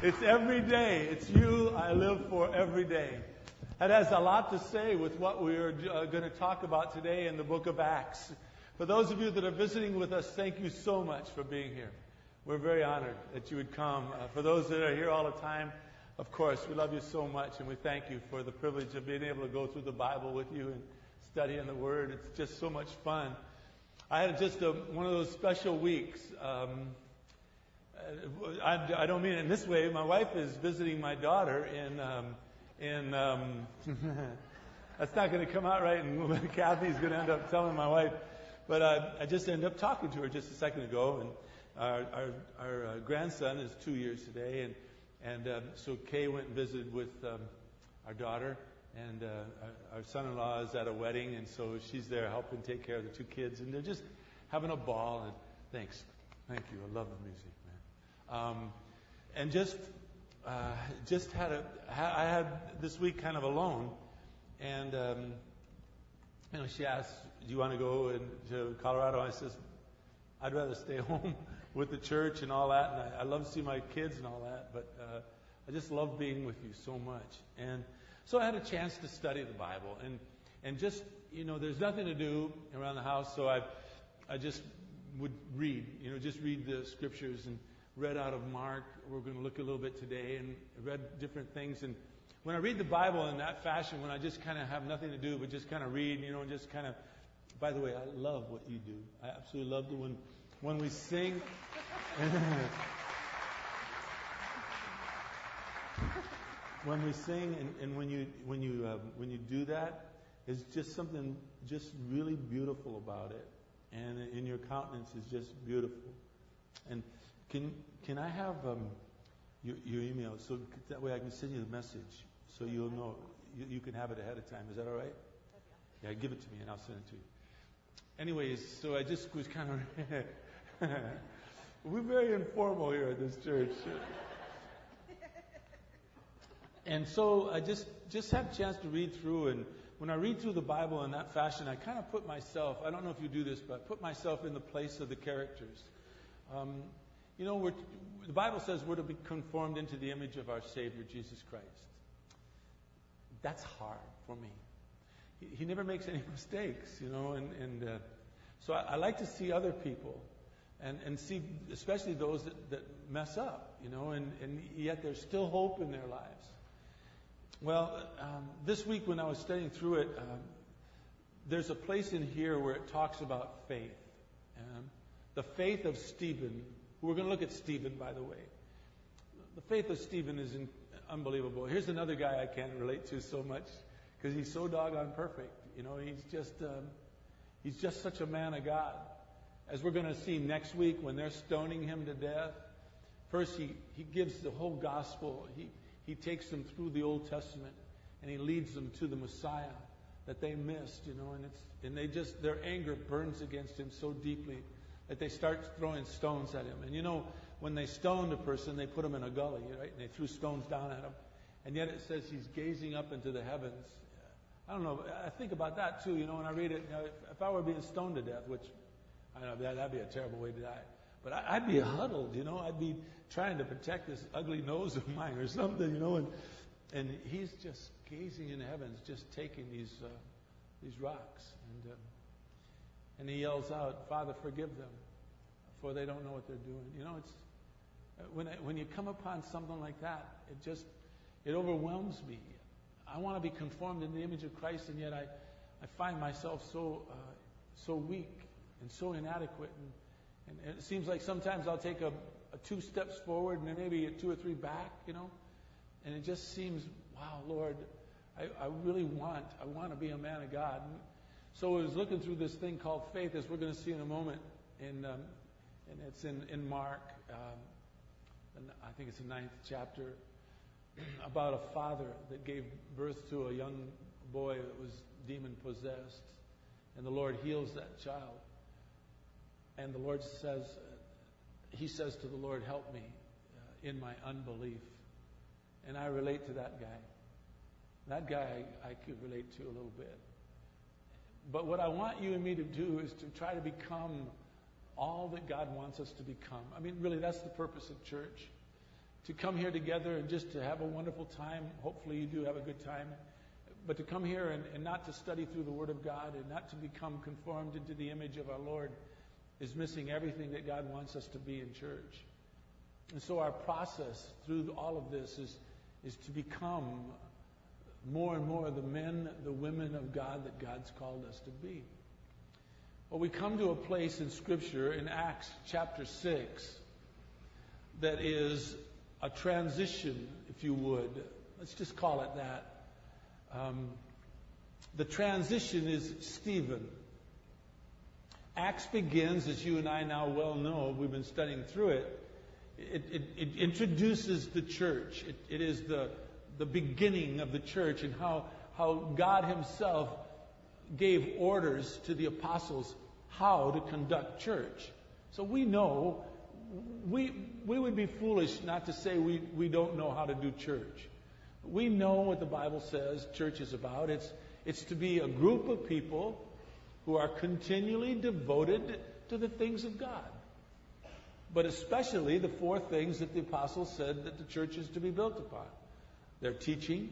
It's every day. It's you I live for every day. That has a lot to say with what we are uh, going to talk about today in the book of Acts. For those of you that are visiting with us, thank you so much for being here. We're very honored that you would come. Uh, for those that are here all the time, of course, we love you so much and we thank you for the privilege of being able to go through the Bible with you and studying the Word. It's just so much fun. I had just a, one of those special weeks. Um, I, don't mean it in this way. My wife is visiting my daughter in um, in. Um, that's not going to come out right, and Kathy's going to end up telling my wife. But I just ended up talking to her just a second ago, and our our, our uh, grandson is two years today, and and um, so Kay went and visited with um, our daughter, and uh, our, our son-in-law is at a wedding, and so she's there helping take care of the two kids, and they're just having a ball. And thanks, thank you. I love the music. Um, and just uh, just had a I had this week kind of alone, and um, you know she asked, "Do you want to go in, to Colorado?" I says, "I'd rather stay home with the church and all that, and I, I love to see my kids and all that, but uh, I just love being with you so much." And so I had a chance to study the Bible, and and just you know, there's nothing to do around the house, so I I just would read, you know, just read the scriptures and read out of Mark. We're going to look a little bit today and read different things. And when I read the Bible in that fashion, when I just kind of have nothing to do but just kind of read, you know, and just kind of. By the way, I love what you do. I absolutely love the when when we sing. when we sing and, and when you when you uh, when you do that, it's just something just really beautiful about it, and in your countenance is just beautiful. And can can I have um, your, your email so that way I can send you the message so you'll know you, you can have it ahead of time. Is that all right? Yeah, give it to me and I'll send it to you. Anyways, so I just was kind of we're very informal here at this church. and so I just just had a chance to read through and when I read through the Bible in that fashion, I kind of put myself, I don't know if you do this, but I put myself in the place of the characters. Um, you know, the Bible says we're to be conformed into the image of our Savior, Jesus Christ. That's hard for me. He, he never makes any mistakes, you know, and, and uh, so I, I, like to see other people and, and see, especially those that, that mess up, you know, and, and yet there's still hope in their lives. Well, um, this week when I was studying through it, um, there's a place in here where it talks about faith. Um, the faith of Stephen we're going to look at Stephen, by the way. The faith of Stephen is in, unbelievable. Here's another guy I can't relate to so much because he's so doggone perfect. You know, he's just um, he's just such a man of God. As we're going to see next week when they're stoning him to death, first he, he gives the whole gospel. He he takes them through the Old Testament and he leads them to the Messiah that they missed. You know, and it's and they just their anger burns against him so deeply that they start throwing stones at him. And you know, when they stoned a person, they put him in a gully, right? And they threw stones down at him. And yet it says he's gazing up into the heavens. I don't know. I think about that too. You know, when I read it, you know, if, if I were being stoned to death, which I know that, that'd be a terrible way to die. But I, I'd be huddled. You know, I'd be trying to protect this ugly nose of mine or something. You know, and and he's just gazing in the heavens, just taking these uh, these rocks. And uh, and he yells out, Father, forgive them, for they don't know what they're doing. You know, it's when when you come upon something like that, it just it overwhelms me. I want to be conformed in the image of Christ, and yet I, I find myself so uh, so weak and so inadequate, and, and it seems like sometimes I'll take a, a two steps forward and then maybe two or three back, you know, and it just seems, wow, Lord, I, I really want I want to be a man of God. So I was looking through this thing called faith, as we're going to see in a moment, in, um, and it's in, in Mark, um, I think it's the ninth chapter, about a father that gave birth to a young boy that was demon possessed, and the Lord heals that child. And the Lord says, he says to the Lord, help me uh, in my unbelief. And I relate to that guy. That guy I could relate to a little bit. But what I want you and me to do is to try to become all that God wants us to become. I mean, really, that's the purpose of church. to come here together and just to have a wonderful time. Hopefully, you do have a good time. But to come here and, and not to study through the Word of God and not to become conformed into the image of our Lord is missing everything that God wants us to be in church. And so our process through all of this is, is to become more and more the men, the women of God that God's called us to be. Well, we come to a place in Scripture in Acts chapter 6 that is a transition, if you would. Let's just call it that. Um, the transition is Stephen. Acts begins, as you and I now well know, we've been studying through it. It, it, it introduces the church. It, it is the, the beginning of the church and how, how God Himself gave orders to the apostles how to conduct church. So we know, we, we would be foolish not to say we, we don't know how to do church. We know what the Bible says church is about. It's, it's to be a group of people who are continually devoted to the things of God. But especially the four things that the apostles said that the church is to be built upon their teaching,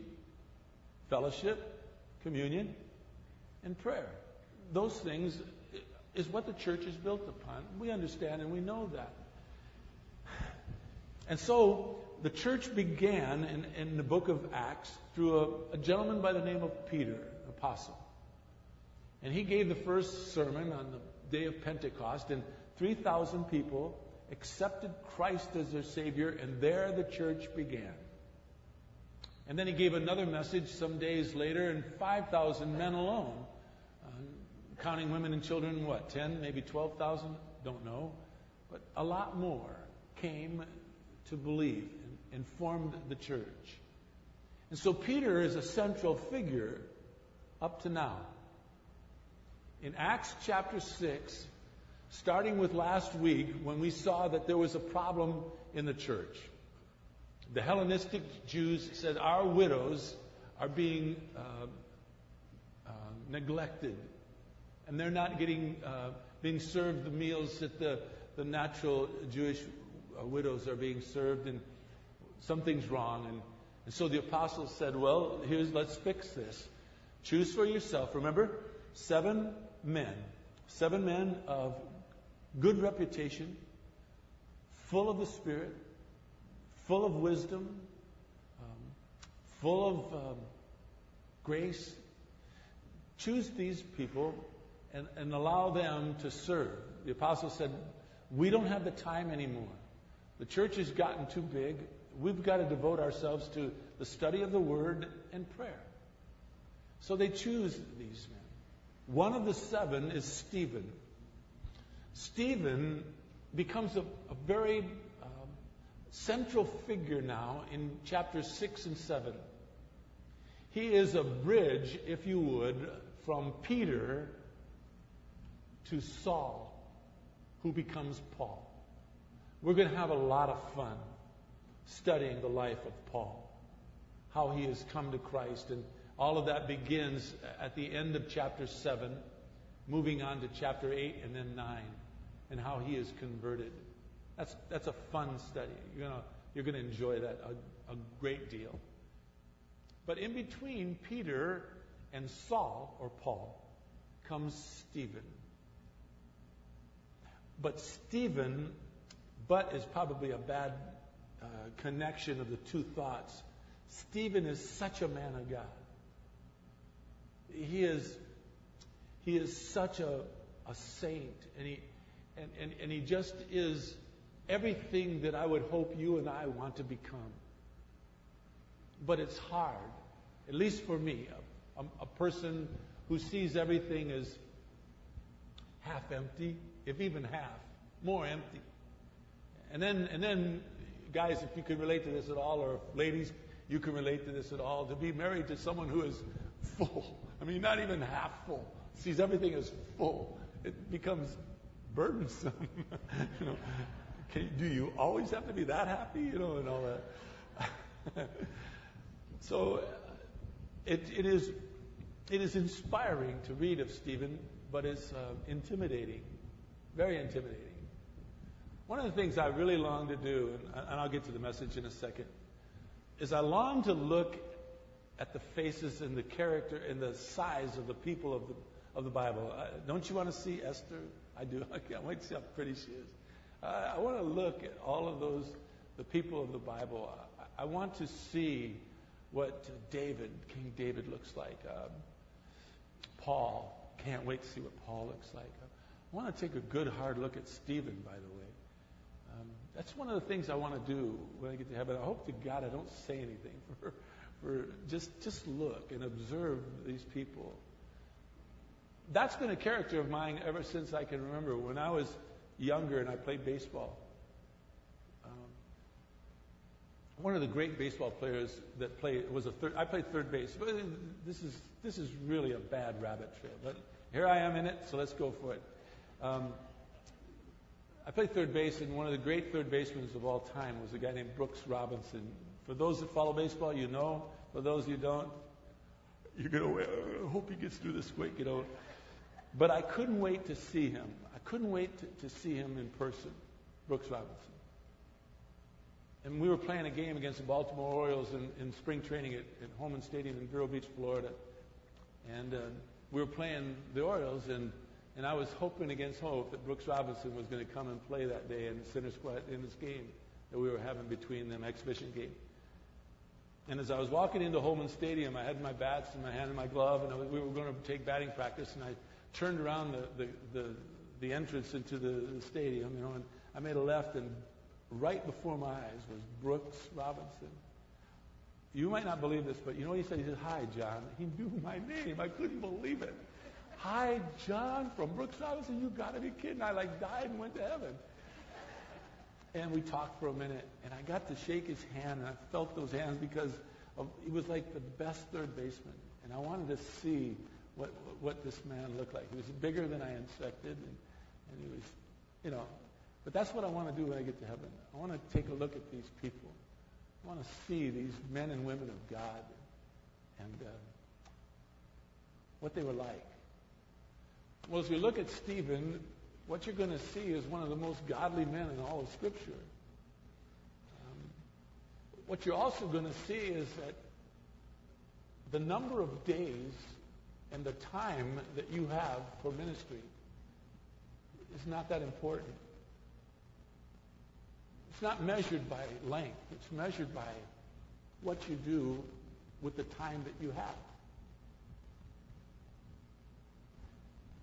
fellowship, communion, and prayer. Those things is what the church is built upon. We understand and we know that. And so the church began in, in the book of Acts through a, a gentleman by the name of Peter, apostle. And he gave the first sermon on the day of Pentecost, and 3,000 people accepted Christ as their Savior, and there the church began. And then he gave another message some days later, and 5,000 men alone, uh, counting women and children, what, 10, maybe 12,000? Don't know. But a lot more came to believe and, and formed the church. And so Peter is a central figure up to now. In Acts chapter 6, starting with last week when we saw that there was a problem in the church. The Hellenistic Jews said, Our widows are being uh, uh, neglected, and they're not getting uh, being served the meals that the, the natural Jewish uh, widows are being served, and something's wrong. And, and so the apostles said, Well, here's let's fix this. Choose for yourself. Remember, seven men, seven men of good reputation, full of the Spirit, full of wisdom, um, full of um, grace. Choose these people and, and allow them to serve. The apostle said, We don't have the time anymore. The church has gotten too big. We've got to devote ourselves to the study of the Word and prayer. So they choose these men. One of the seven is Stephen. Stephen becomes a, a very central figure now in chapters 6 and 7. He is a bridge, if you would, from Peter to Saul, who becomes Paul. We're going to have a lot of fun studying the life of Paul, how he has come to Christ. And all of that begins at the end of chapter 7, moving on to chapter 8 and then 9 and how he is converted. That's, that's a fun study. You're going you're gonna enjoy that a, a great deal. But in between Peter and Saul, or Paul, comes Stephen. But Stephen, but is probably a bad uh, connection of the two thoughts. Stephen is such a man of God. He is, he is such a, a saint, and he, and, and, and he just is everything that I would hope you and I want to become. But it's hard, at least for me, a, a person who sees everything as half empty, if even half, more empty. And then, and then, guys, if you can relate to this at all, or ladies, you can relate to this at all, to be married to someone who is full. I mean, not even half full, sees everything as full. It becomes burdensome. you know, can, do you always have to be that happy? You know, and all that. so it, it is it is inspiring to read of Stephen, but it's uh, intimidating, very intimidating. One of the things I really long to do, and, and I'll get to the message in a second, is I long to look at the faces and the character and the size of the people of the of the Bible. Uh, don't you want to see Esther? I do. I can't wait to see how pretty she is. I want to look at all of those, the people of the Bible. I, I want to see what David, King David, looks like. Um, Paul. Can't wait to see what Paul looks like. I want to take a good hard look at Stephen, by the way. Um, that's one of the things I want to do when I get to heaven. I hope to God I don't say anything for, for just just look and observe these people. That's been a character of mine ever since I can remember. When I was younger and I played baseball, um, one of the great baseball players that played was a third. I played third base. This is this is really a bad rabbit trail, but here I am in it, so let's go for it. Um, I played third base, and one of the great third basemen of all time was a guy named Brooks Robinson. For those that follow baseball, you know. For those you don't, you're gonna uh, hope he gets through this quick, you know. But I couldn't wait to see him. Couldn't wait to, to see him in person, Brooks Robinson. And we were playing a game against the Baltimore Orioles in, in spring training at, at Holman Stadium in Vero Beach, Florida. And uh, we were playing the Orioles, and, and I was hoping against hope that Brooks Robinson was going to come and play that day in the center squad in this game that we were having between them, exhibition game. And as I was walking into Holman Stadium, I had my bats in my hand and my glove, and was, we were going to take batting practice, and I turned around the, the, the, the entrance into the, stadium, you know, and I made a left, and right before my eyes was Brooks Robinson. You might not believe this, but you know what he said? He said, Hi, John. He knew my name. I couldn't believe it. Hi, John from Brooks Robinson. You got to be kidding. I like died and went to heaven. And we talked for a minute, and I got to shake his hand, and I felt those hands because of, he was like the best third baseman. And I wanted to see what, what this man looked like. He was bigger than I expected, and, and he was, you know. But that's what I want to do when I get to heaven. I want to take a look at these people. I want to see these men and women of God and uh, what they were like. Well, as you look at Stephen, what you're going to see is one of the most godly men in all of Scripture. Um, what you're also going to see is that the number of days and the time that you have for ministry is not that important. It's not measured by length. It's measured by what you do with the time that you have.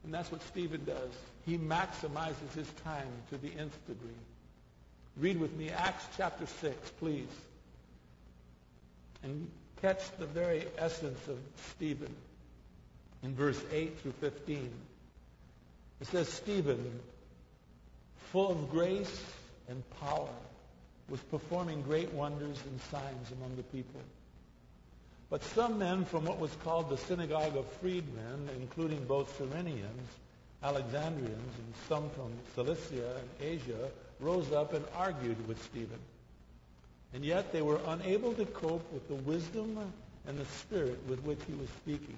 And that's what Stephen does. He maximizes his time to the nth degree. Read with me Acts chapter 6, please. And catch the very essence of Stephen in verse 8 through 15. It says, Stephen, full of grace and power, was performing great wonders and signs among the people. But some men from what was called the synagogue of freedmen, including both Cyrenians, Alexandrians, and some from Cilicia and Asia, rose up and argued with Stephen. And yet they were unable to cope with the wisdom and the spirit with which he was speaking.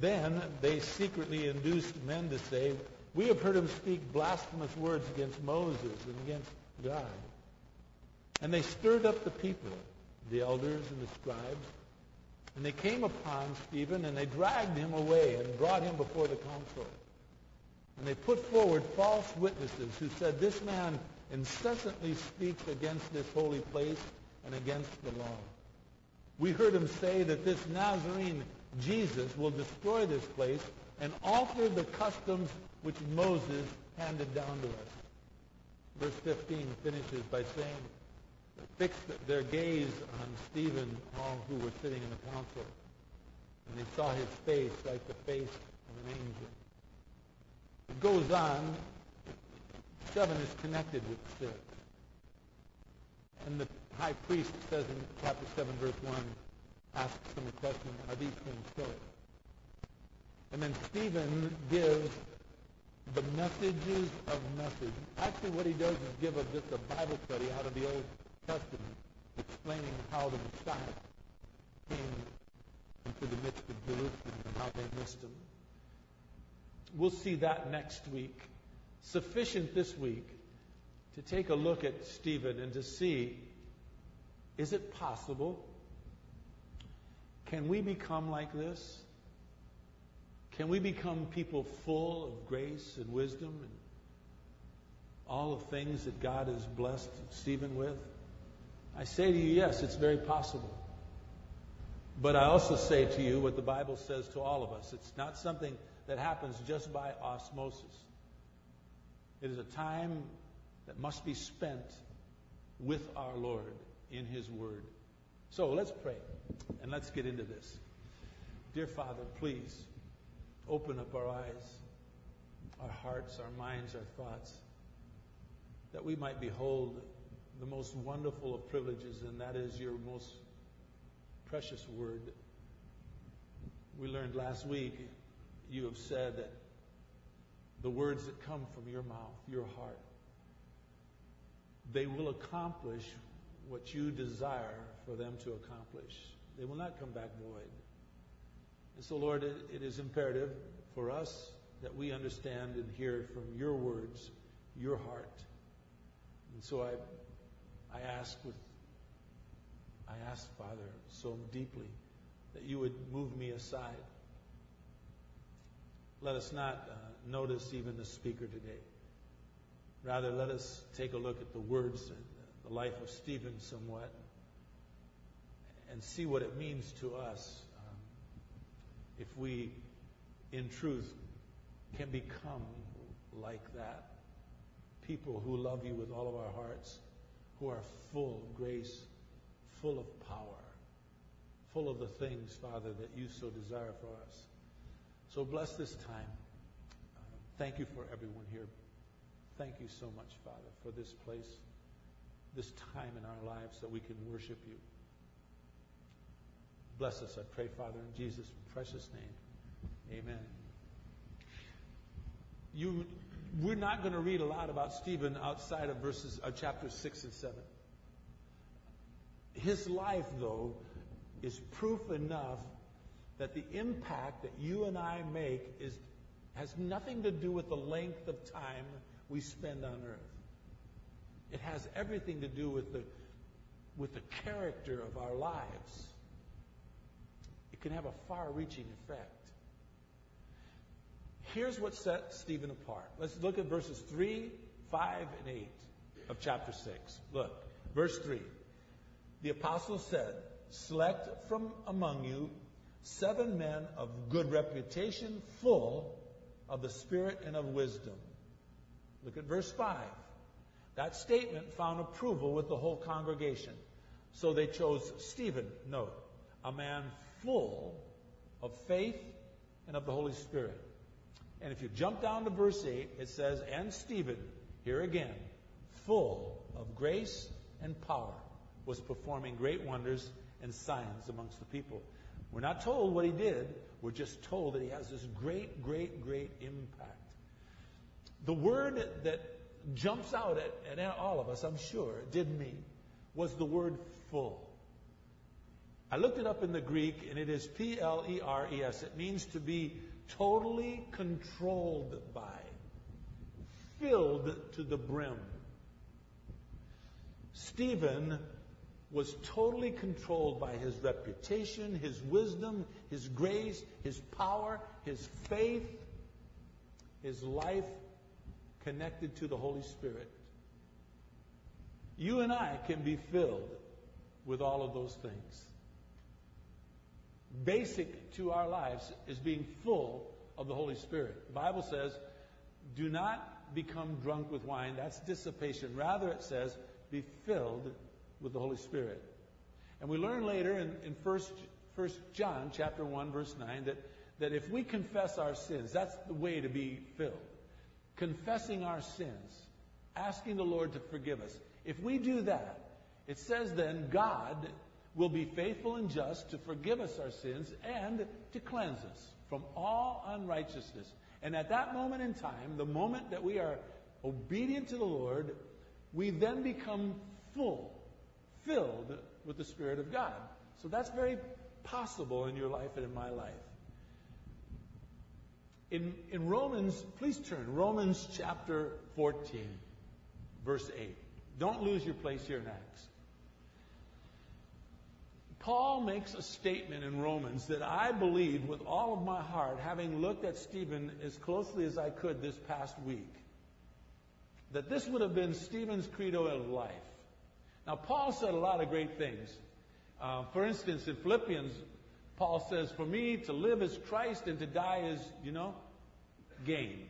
Then they secretly induced men to say, We have heard him speak blasphemous words against Moses and against God. And they stirred up the people, the elders and the scribes, and they came upon Stephen and they dragged him away and brought him before the council. And they put forward false witnesses who said, This man incessantly speaks against this holy place and against the law. We heard him say that this Nazarene Jesus will destroy this place and alter the customs which Moses handed down to us. Verse 15 finishes by saying, fixed their gaze on Stephen, all who were sitting in the council, and they saw his face like the face of an angel. It goes on. Seven is connected with six. And the high priest says in chapter 7, verse 1, asks them a question, are these things so? And then Stephen gives the messages of message. Actually, what he does is give a, just a Bible study out of the Old Testament, explaining how the Messiah came into the midst of Jerusalem and how they missed him. We'll see that next week. Sufficient this week to take a look at Stephen and to see is it possible? Can we become like this? Can we become people full of grace and wisdom and all the things that God has blessed Stephen with? I say to you, yes, it's very possible. But I also say to you what the Bible says to all of us. It's not something that happens just by osmosis. It is a time that must be spent with our Lord in His Word. So let's pray and let's get into this. Dear Father, please open up our eyes, our hearts, our minds, our thoughts, that we might behold the most wonderful of privileges, and that is your most precious word. We learned last week, you have said that the words that come from your mouth, your heart, they will accomplish what you desire for them to accomplish. They will not come back void. And so, Lord, it, it is imperative for us that we understand and hear from your words, your heart. And so I, I ask with, I ask, Father, so deeply that you would move me aside. Let us not uh, notice even the speaker today. Rather, let us take a look at the words the life of Stephen somewhat and see what it means to us um, if we, in truth, can become like that. People who love you with all of our hearts, who are full of grace, full of power, full of the things, Father, that you so desire for us. So bless this time. Uh, thank you for everyone here. Thank you so much, Father, for this place, this time in our lives that we can worship you. Bless us, I pray, Father, in Jesus' precious name. Amen. You, we're not going to read a lot about Stephen outside of verses of chapters six and seven. His life, though, is proof enough that the impact that you and I make is has nothing to do with the length of time we spend on earth. It has everything to do with the character of our lives. It can have a far-reaching effect. Here's what set Stephen apart. Let's look at verses 3, 5, and 8 of chapter 6. Look, verse 3. The apostle said, Select from among you seven men of good reputation, full of the Spirit and of wisdom. Look at verse 5. That statement found approval with the whole congregation. So they chose Stephen, note, a man full of faith and of the Holy Spirit. And if you jump down to verse 8, it says, And Stephen, here again, full of grace and power, was performing great wonders and signs amongst the people. We're not told what he did, we're just told that he has this great, great, great impact. The word that jumps out at, at all of us, I'm sure, did me, was the word full. I looked it up in the Greek, and it is P L E R E S. It means to be totally controlled by, filled to the brim. Stephen was totally controlled by his reputation, his wisdom, his grace, his power, his faith, his life connected to the Holy Spirit. You and I can be filled with all of those things. Basic to our lives is being full of the Holy Spirit. The Bible says, do not become drunk with wine. That's dissipation. Rather, it says, be filled with the Holy Spirit. And we learn later in, in 1, 1 John chapter 1, verse 9, that, that if we confess our sins, that's the way to be filled. Confessing our sins, asking the Lord to forgive us. If we do that, it says then God will be faithful and just to forgive us our sins and to cleanse us from all unrighteousness. And at that moment in time, the moment that we are obedient to the Lord, we then become full filled with the Spirit of God. So that's very possible in your life and in my life. In, in Romans, please turn, Romans chapter 14. verse 8. Don't lose your place here in Acts. Paul makes a statement in Romans that I believe with all of my heart, having looked at Stephen as closely as I could this past week, that this would have been Stephen's credo of life. Now, Paul said a lot of great things. Uh, for instance, in Philippians, Paul says, For me to live is Christ and to die is, you know, gain.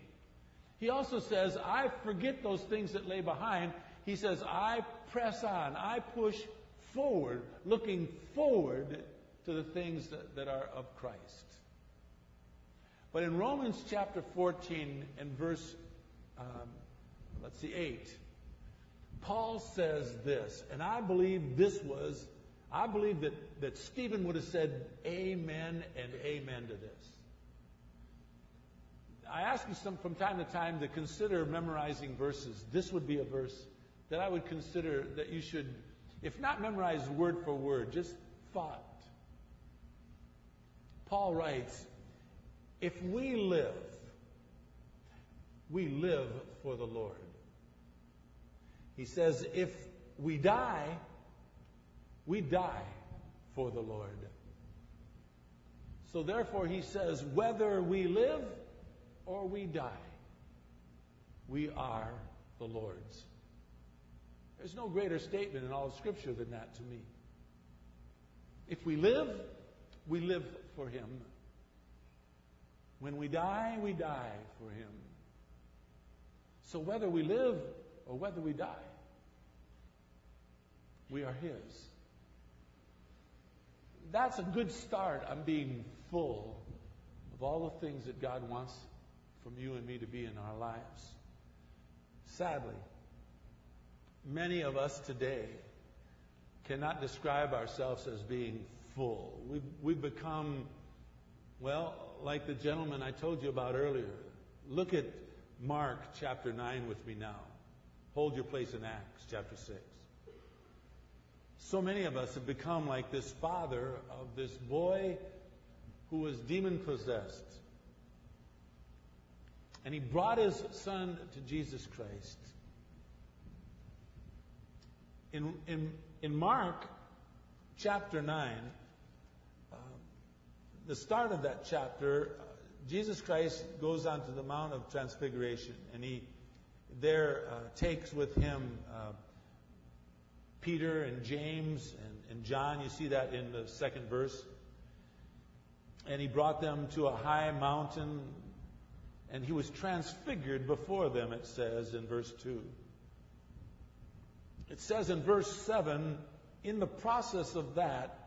He also says, I forget those things that lay behind. He says, I press on, I push forward, looking forward to the things that, that are of Christ. But in Romans chapter 14 and verse, um, let's see, 8, Paul says this, and I believe this was, I believe that, that Stephen would have said amen and amen to this. I ask you some, from time to time to consider memorizing verses. This would be a verse that I would consider that you should, if not memorize word for word, just thought. Paul writes, if we live, we live for the Lord. He says, if we die, we die for the Lord. So therefore, he says, whether we live or we die, we are the Lord's. There's no greater statement in all of Scripture than that to me. If we live, we live for Him. When we die, we die for Him. So whether we live or whether we die, we are His. That's a good start on being full of all the things that God wants from you and me to be in our lives. Sadly, many of us today cannot describe ourselves as being full. We've, we've become, well, like the gentleman I told you about earlier. Look at Mark chapter 9 with me now. Hold your place in Acts chapter 6. So many of us have become like this father of this boy who was demon possessed. And he brought his son to Jesus Christ. In, in, in Mark chapter 9, uh, the start of that chapter, uh, Jesus Christ goes onto the Mount of Transfiguration, and he there uh, takes with him uh, Peter and James and, and John. You see that in the second verse. And he brought them to a high mountain, and he was transfigured before them, it says in verse 2. It says in verse 7 in the process of that,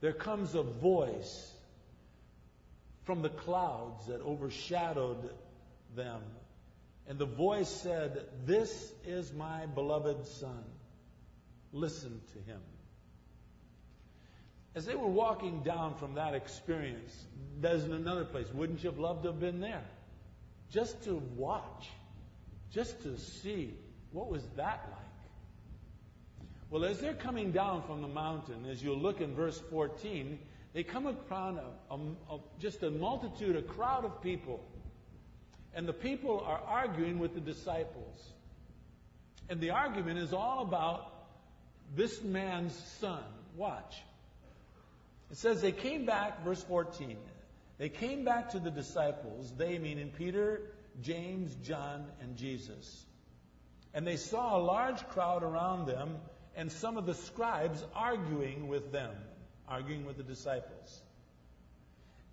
there comes a voice from the clouds that overshadowed them. And the voice said, This is my beloved Son. Listen to him. As they were walking down from that experience, there's another place. Wouldn't you have loved to have been there? Just to watch, just to see what was that like? Well, as they're coming down from the mountain, as you'll look in verse 14, they come upon a, a, a, just a multitude, a crowd of people. And the people are arguing with the disciples. And the argument is all about this man's son. Watch. It says they came back, verse 14. They came back to the disciples, they meaning Peter, James, John, and Jesus. And they saw a large crowd around them and some of the scribes arguing with them, arguing with the disciples.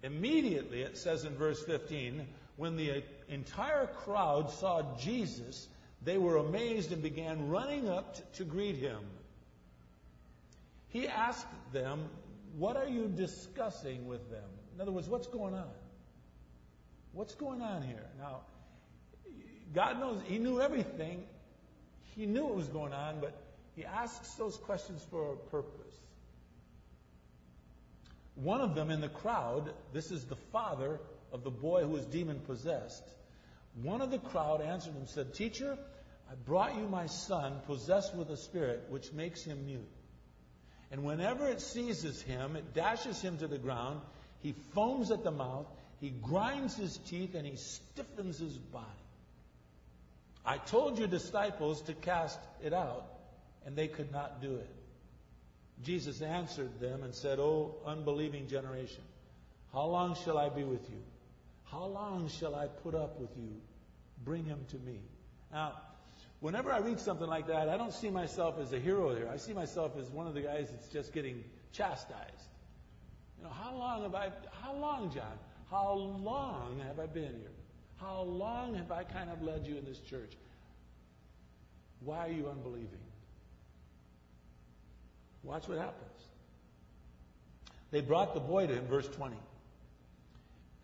Immediately, it says in verse 15, when the entire crowd saw Jesus, they were amazed and began running up to, to greet him. He asked them, What are you discussing with them? In other words, what's going on? What's going on here? Now, God knows, He knew everything. He knew what was going on, but he asks those questions for a purpose. One of them in the crowd, this is the father of the boy who was demon possessed. One of the crowd answered him, and said, Teacher, I brought you my son possessed with a spirit which makes him mute. And whenever it seizes him, it dashes him to the ground. He foams at the mouth, he grinds his teeth, and he stiffens his body. I told your disciples to cast it out, and they could not do it. Jesus answered them and said, O unbelieving generation, how long shall I be with you? How long shall I put up with you? Bring him to me. Now, whenever I read something like that, I don't see myself as a hero here. I see myself as one of the guys that's just getting chastised. You know, how long have I, how long, John? How long have I been here? How long have I kind of led you in this church? Why are you unbelieving? Watch what happens. They brought the boy to him, verse 20.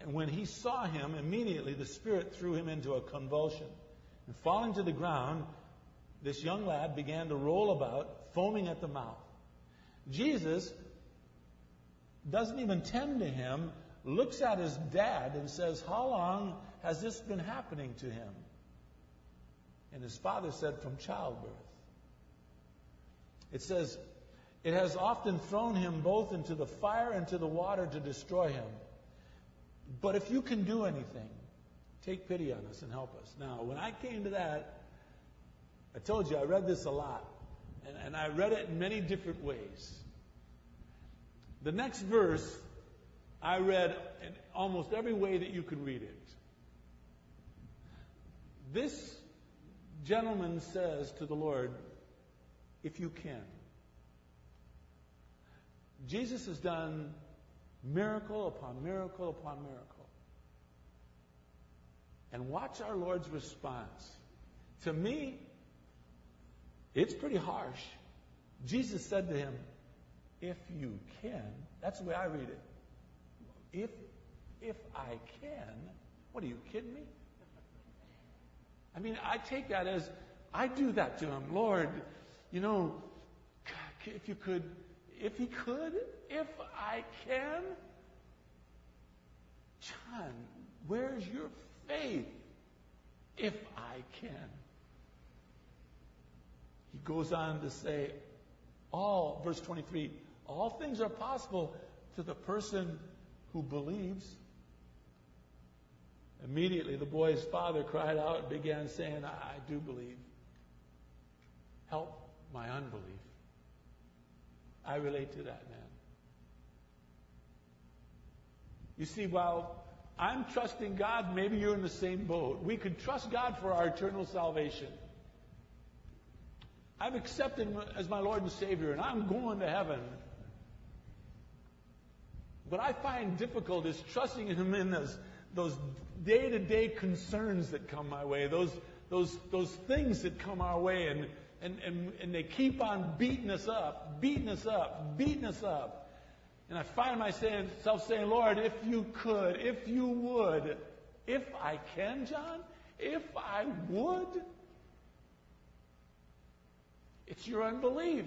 And when he saw him, immediately the Spirit threw him into a convulsion. And falling to the ground, this young lad began to roll about, foaming at the mouth. Jesus doesn't even tend to him, looks at his dad and says, How long has this been happening to him? And his father said, From childbirth. It says, It has often thrown him both into the fire and to the water to destroy him. But if you can do anything, take pity on us and help us. Now, when I came to that, I told you I read this a lot. And, and I read it in many different ways. The next verse I read in almost every way that you could read it. This gentleman says to the Lord, if you can. Jesus has done miracle upon miracle upon miracle. And watch our Lord's response. To me, it's pretty harsh. Jesus said to him, if you can. That's the way I read it. If, if I can. What are you kidding me? I mean, I take that as I do that to him. Lord, you know, if you could, if he could, if I can. John, where's your faith? If I can. He goes on to say, all, verse 23, all things are possible to the person who believes. Immediately, the boy's father cried out and began saying, I do believe. Help my unbelief. I relate to that man. You see, while I'm trusting God, maybe you're in the same boat. We can trust God for our eternal salvation. I've accepted Him as my Lord and Savior, and I'm going to heaven. What I find difficult is trusting Him in those, those day-to-day concerns that come my way, those, those, those things that come our way, and, and, and, and they keep on beating us up, beating us up, beating us up. And I find myself saying, Lord, if you could, if you would, if I can, John, if I would. It's your unbelief.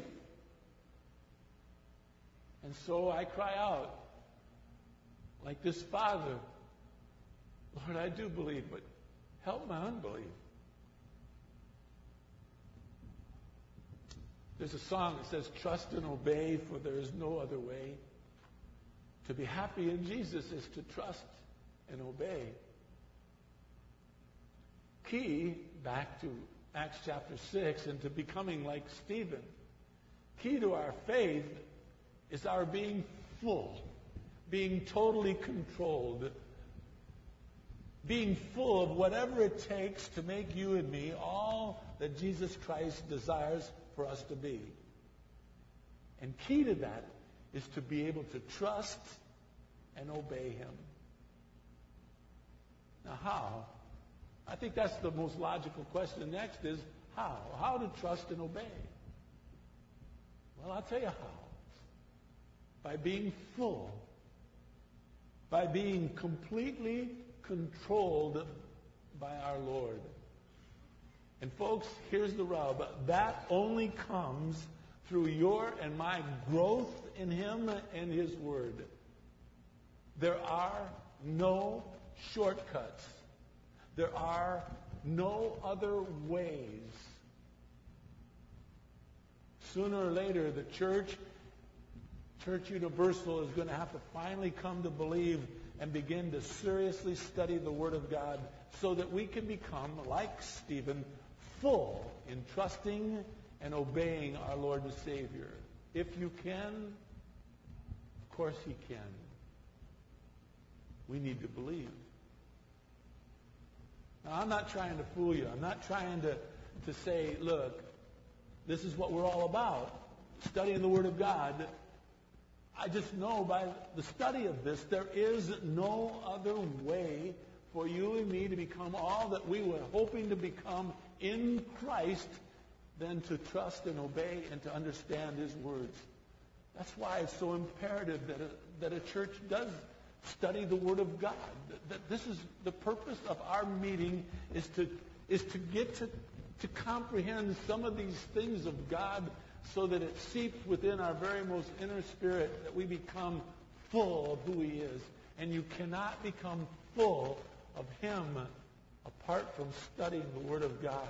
And so I cry out, like this father, Lord, I do believe, but help my unbelief. There's a song that says, Trust and obey, for there is no other way. To be happy in Jesus is to trust and obey. Key, back to Acts chapter 6, and to becoming like Stephen. Key to our faith is our being full, being totally controlled, being full of whatever it takes to make you and me all that Jesus Christ desires for us to be. And key to that is to be able to trust and obey him. Now, how? I think that's the most logical question. Next is how? How to trust and obey? Well, I'll tell you how. By being full, by being completely controlled by our Lord. And folks, here's the rub. That only comes through your and my growth in Him and His Word. There are no shortcuts. There are no other ways. Sooner or later, the church, Church Universal, is going to have to finally come to believe and begin to seriously study the Word of God so that we can become, like Stephen, full in trusting and obeying our Lord and Savior. If you can, of course He can. We need to believe. Now, I'm not trying to fool you. I'm not trying to, to say, look, this is what we're all about studying the Word of God. I just know by the study of this, there is no other way for you and me to become all that we were hoping to become in Christ than to trust and obey and to understand His words. That's why it's so imperative that a, that a church does study the Word of God. That, that this is the purpose of our meeting is to is to get to to comprehend some of these things of God so that it seeps within our very most inner spirit that we become full of who He is. And you cannot become full of Him apart from studying the Word of God.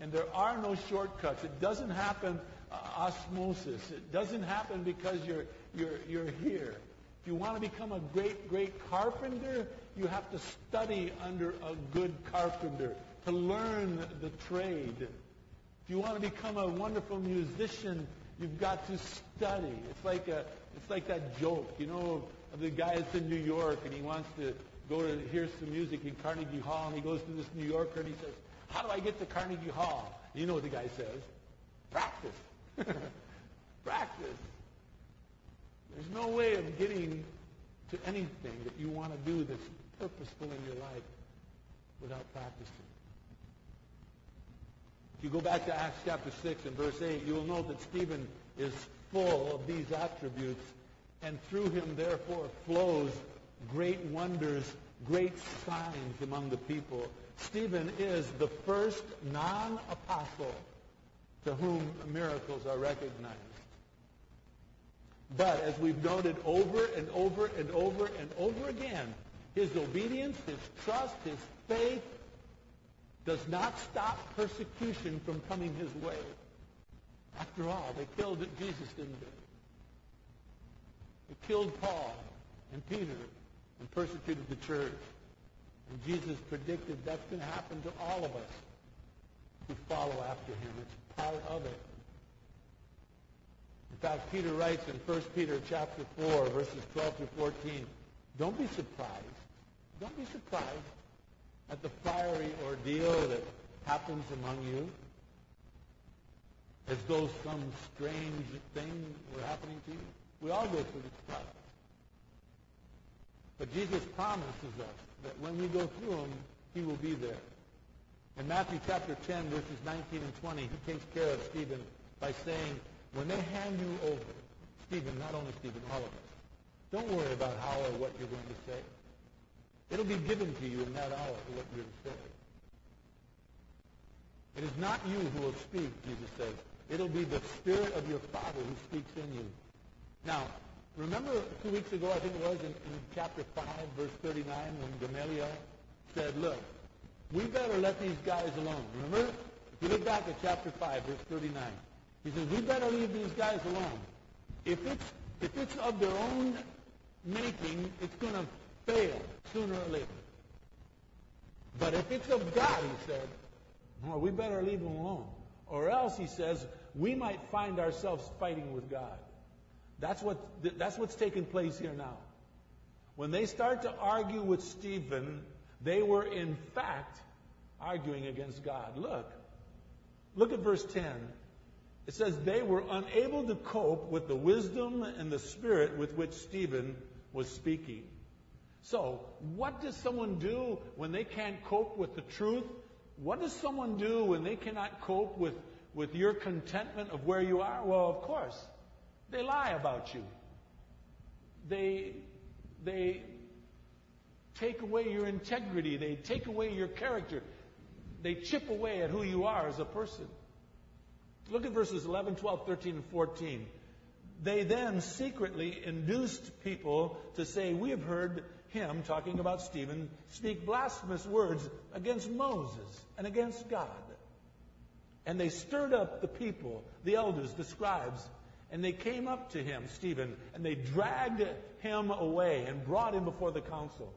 And there are no shortcuts. It doesn't happen uh, osmosis. It doesn't happen because you're, you're, you're here. If you want to become a great, great carpenter, you have to study under a good carpenter to learn the trade. If you want to become a wonderful musician, you've got to study. It's like a, it's like that joke, you know, of the guy that's in New York and he wants to go to hear some music in Carnegie Hall and he goes to this New Yorker and he says, "How do I get to Carnegie Hall?" You know what the guy says? Practice. Practice. There's no way of getting to anything that you want to do that's purposeful in your life without practicing. If you go back to Acts chapter 6 and verse 8, you will note that Stephen is full of these attributes, and through him, therefore, flows great wonders, great signs among the people. Stephen is the first non apostle to whom miracles are recognized. But as we've noted over and over and over and over again, his obedience, his trust, his faith does not stop persecution from coming his way. After all, they killed Jesus, didn't they? They killed Paul and Peter and persecuted the church. And Jesus predicted that's going to happen to all of us who follow after him. It's part of it. In fact, Peter writes in 1 Peter chapter 4, verses 12 through 14, don't be surprised. Don't be surprised at the fiery ordeal that happens among you as though some strange thing were happening to you. We all go through this process. But Jesus promises us that when we go through them, he will be there. In Matthew chapter 10, verses 19 and 20, he takes care of Stephen by saying, when they hand you over, Stephen, not only Stephen, all of us, don't worry about how or what you're going to say. It'll be given to you in that hour what you're to say. It is not you who will speak, Jesus says. It'll be the Spirit of your Father who speaks in you. Now, remember two weeks ago, I think it was, in, in chapter 5, verse 39, when Gamaliel said, look, we better let these guys alone. Remember? If you look back at chapter 5, verse 39, he says, we better leave these guys alone. If it's, if it's of their own making, it's going to fail sooner or later. But if it's of God, he said, well, we better leave them alone. Or else, he says, we might find ourselves fighting with God. That's, what, that's what's taking place here now. When they start to argue with Stephen, they were in fact arguing against God. Look. Look at verse 10. It says they were unable to cope with the wisdom and the spirit with which Stephen was speaking. So, what does someone do when they can't cope with the truth? What does someone do when they cannot cope with, with your contentment of where you are? Well, of course, they lie about you. They, they take away your integrity. They take away your character. They chip away at who you are as a person. Look at verses 11, 12, 13, and 14. They then secretly induced people to say, We have heard him, talking about Stephen, speak blasphemous words against Moses and against God. And they stirred up the people, the elders, the scribes, and they came up to him, Stephen, and they dragged him away and brought him before the council.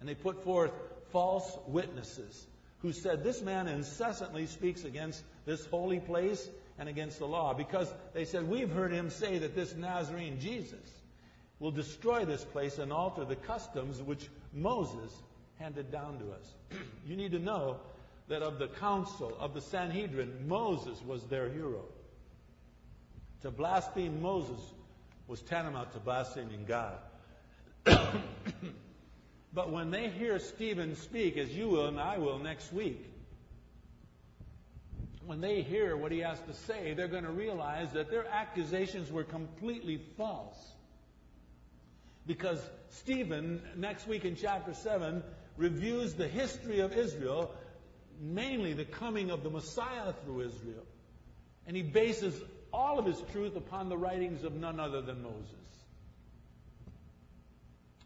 And they put forth false witnesses who said, This man incessantly speaks against this holy place and against the law. Because they said, We've heard him say that this Nazarene Jesus will destroy this place and alter the customs which Moses handed down to us. you need to know that of the council, of the Sanhedrin, Moses was their hero. To blaspheme Moses was tantamount to blaspheming God. but when they hear Stephen speak, as you will and I will next week, when they hear what he has to say, they're going to realize that their accusations were completely false. Because Stephen, next week in chapter 7, reviews the history of Israel, mainly the coming of the Messiah through Israel. And he bases all of his truth upon the writings of none other than Moses.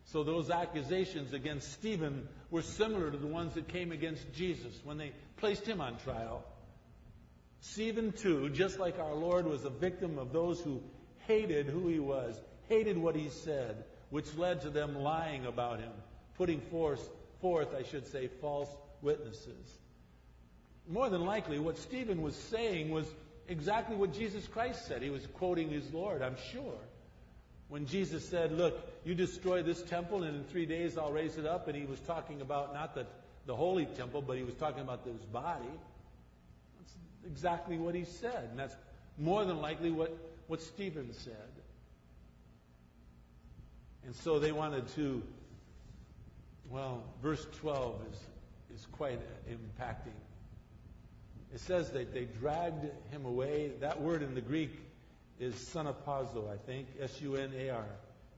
So those accusations against Stephen were similar to the ones that came against Jesus when they placed him on trial. Stephen, too, just like our Lord, was a victim of those who hated who he was, hated what he said, which led to them lying about him, putting forth, forth, I should say, false witnesses. More than likely, what Stephen was saying was exactly what Jesus Christ said. He was quoting his Lord, I'm sure. When Jesus said, Look, you destroy this temple, and in three days I'll raise it up, and he was talking about not the, the holy temple, but he was talking about his body. That's exactly what he said, and that's more than likely what, what Stephen said. And so they wanted to, well, verse 12 is, is quite impacting. It says that they dragged him away. That word in the Greek is sunarpazo, I think, S U N A R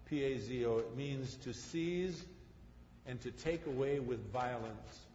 P A Z O. It means to seize and to take away with violence.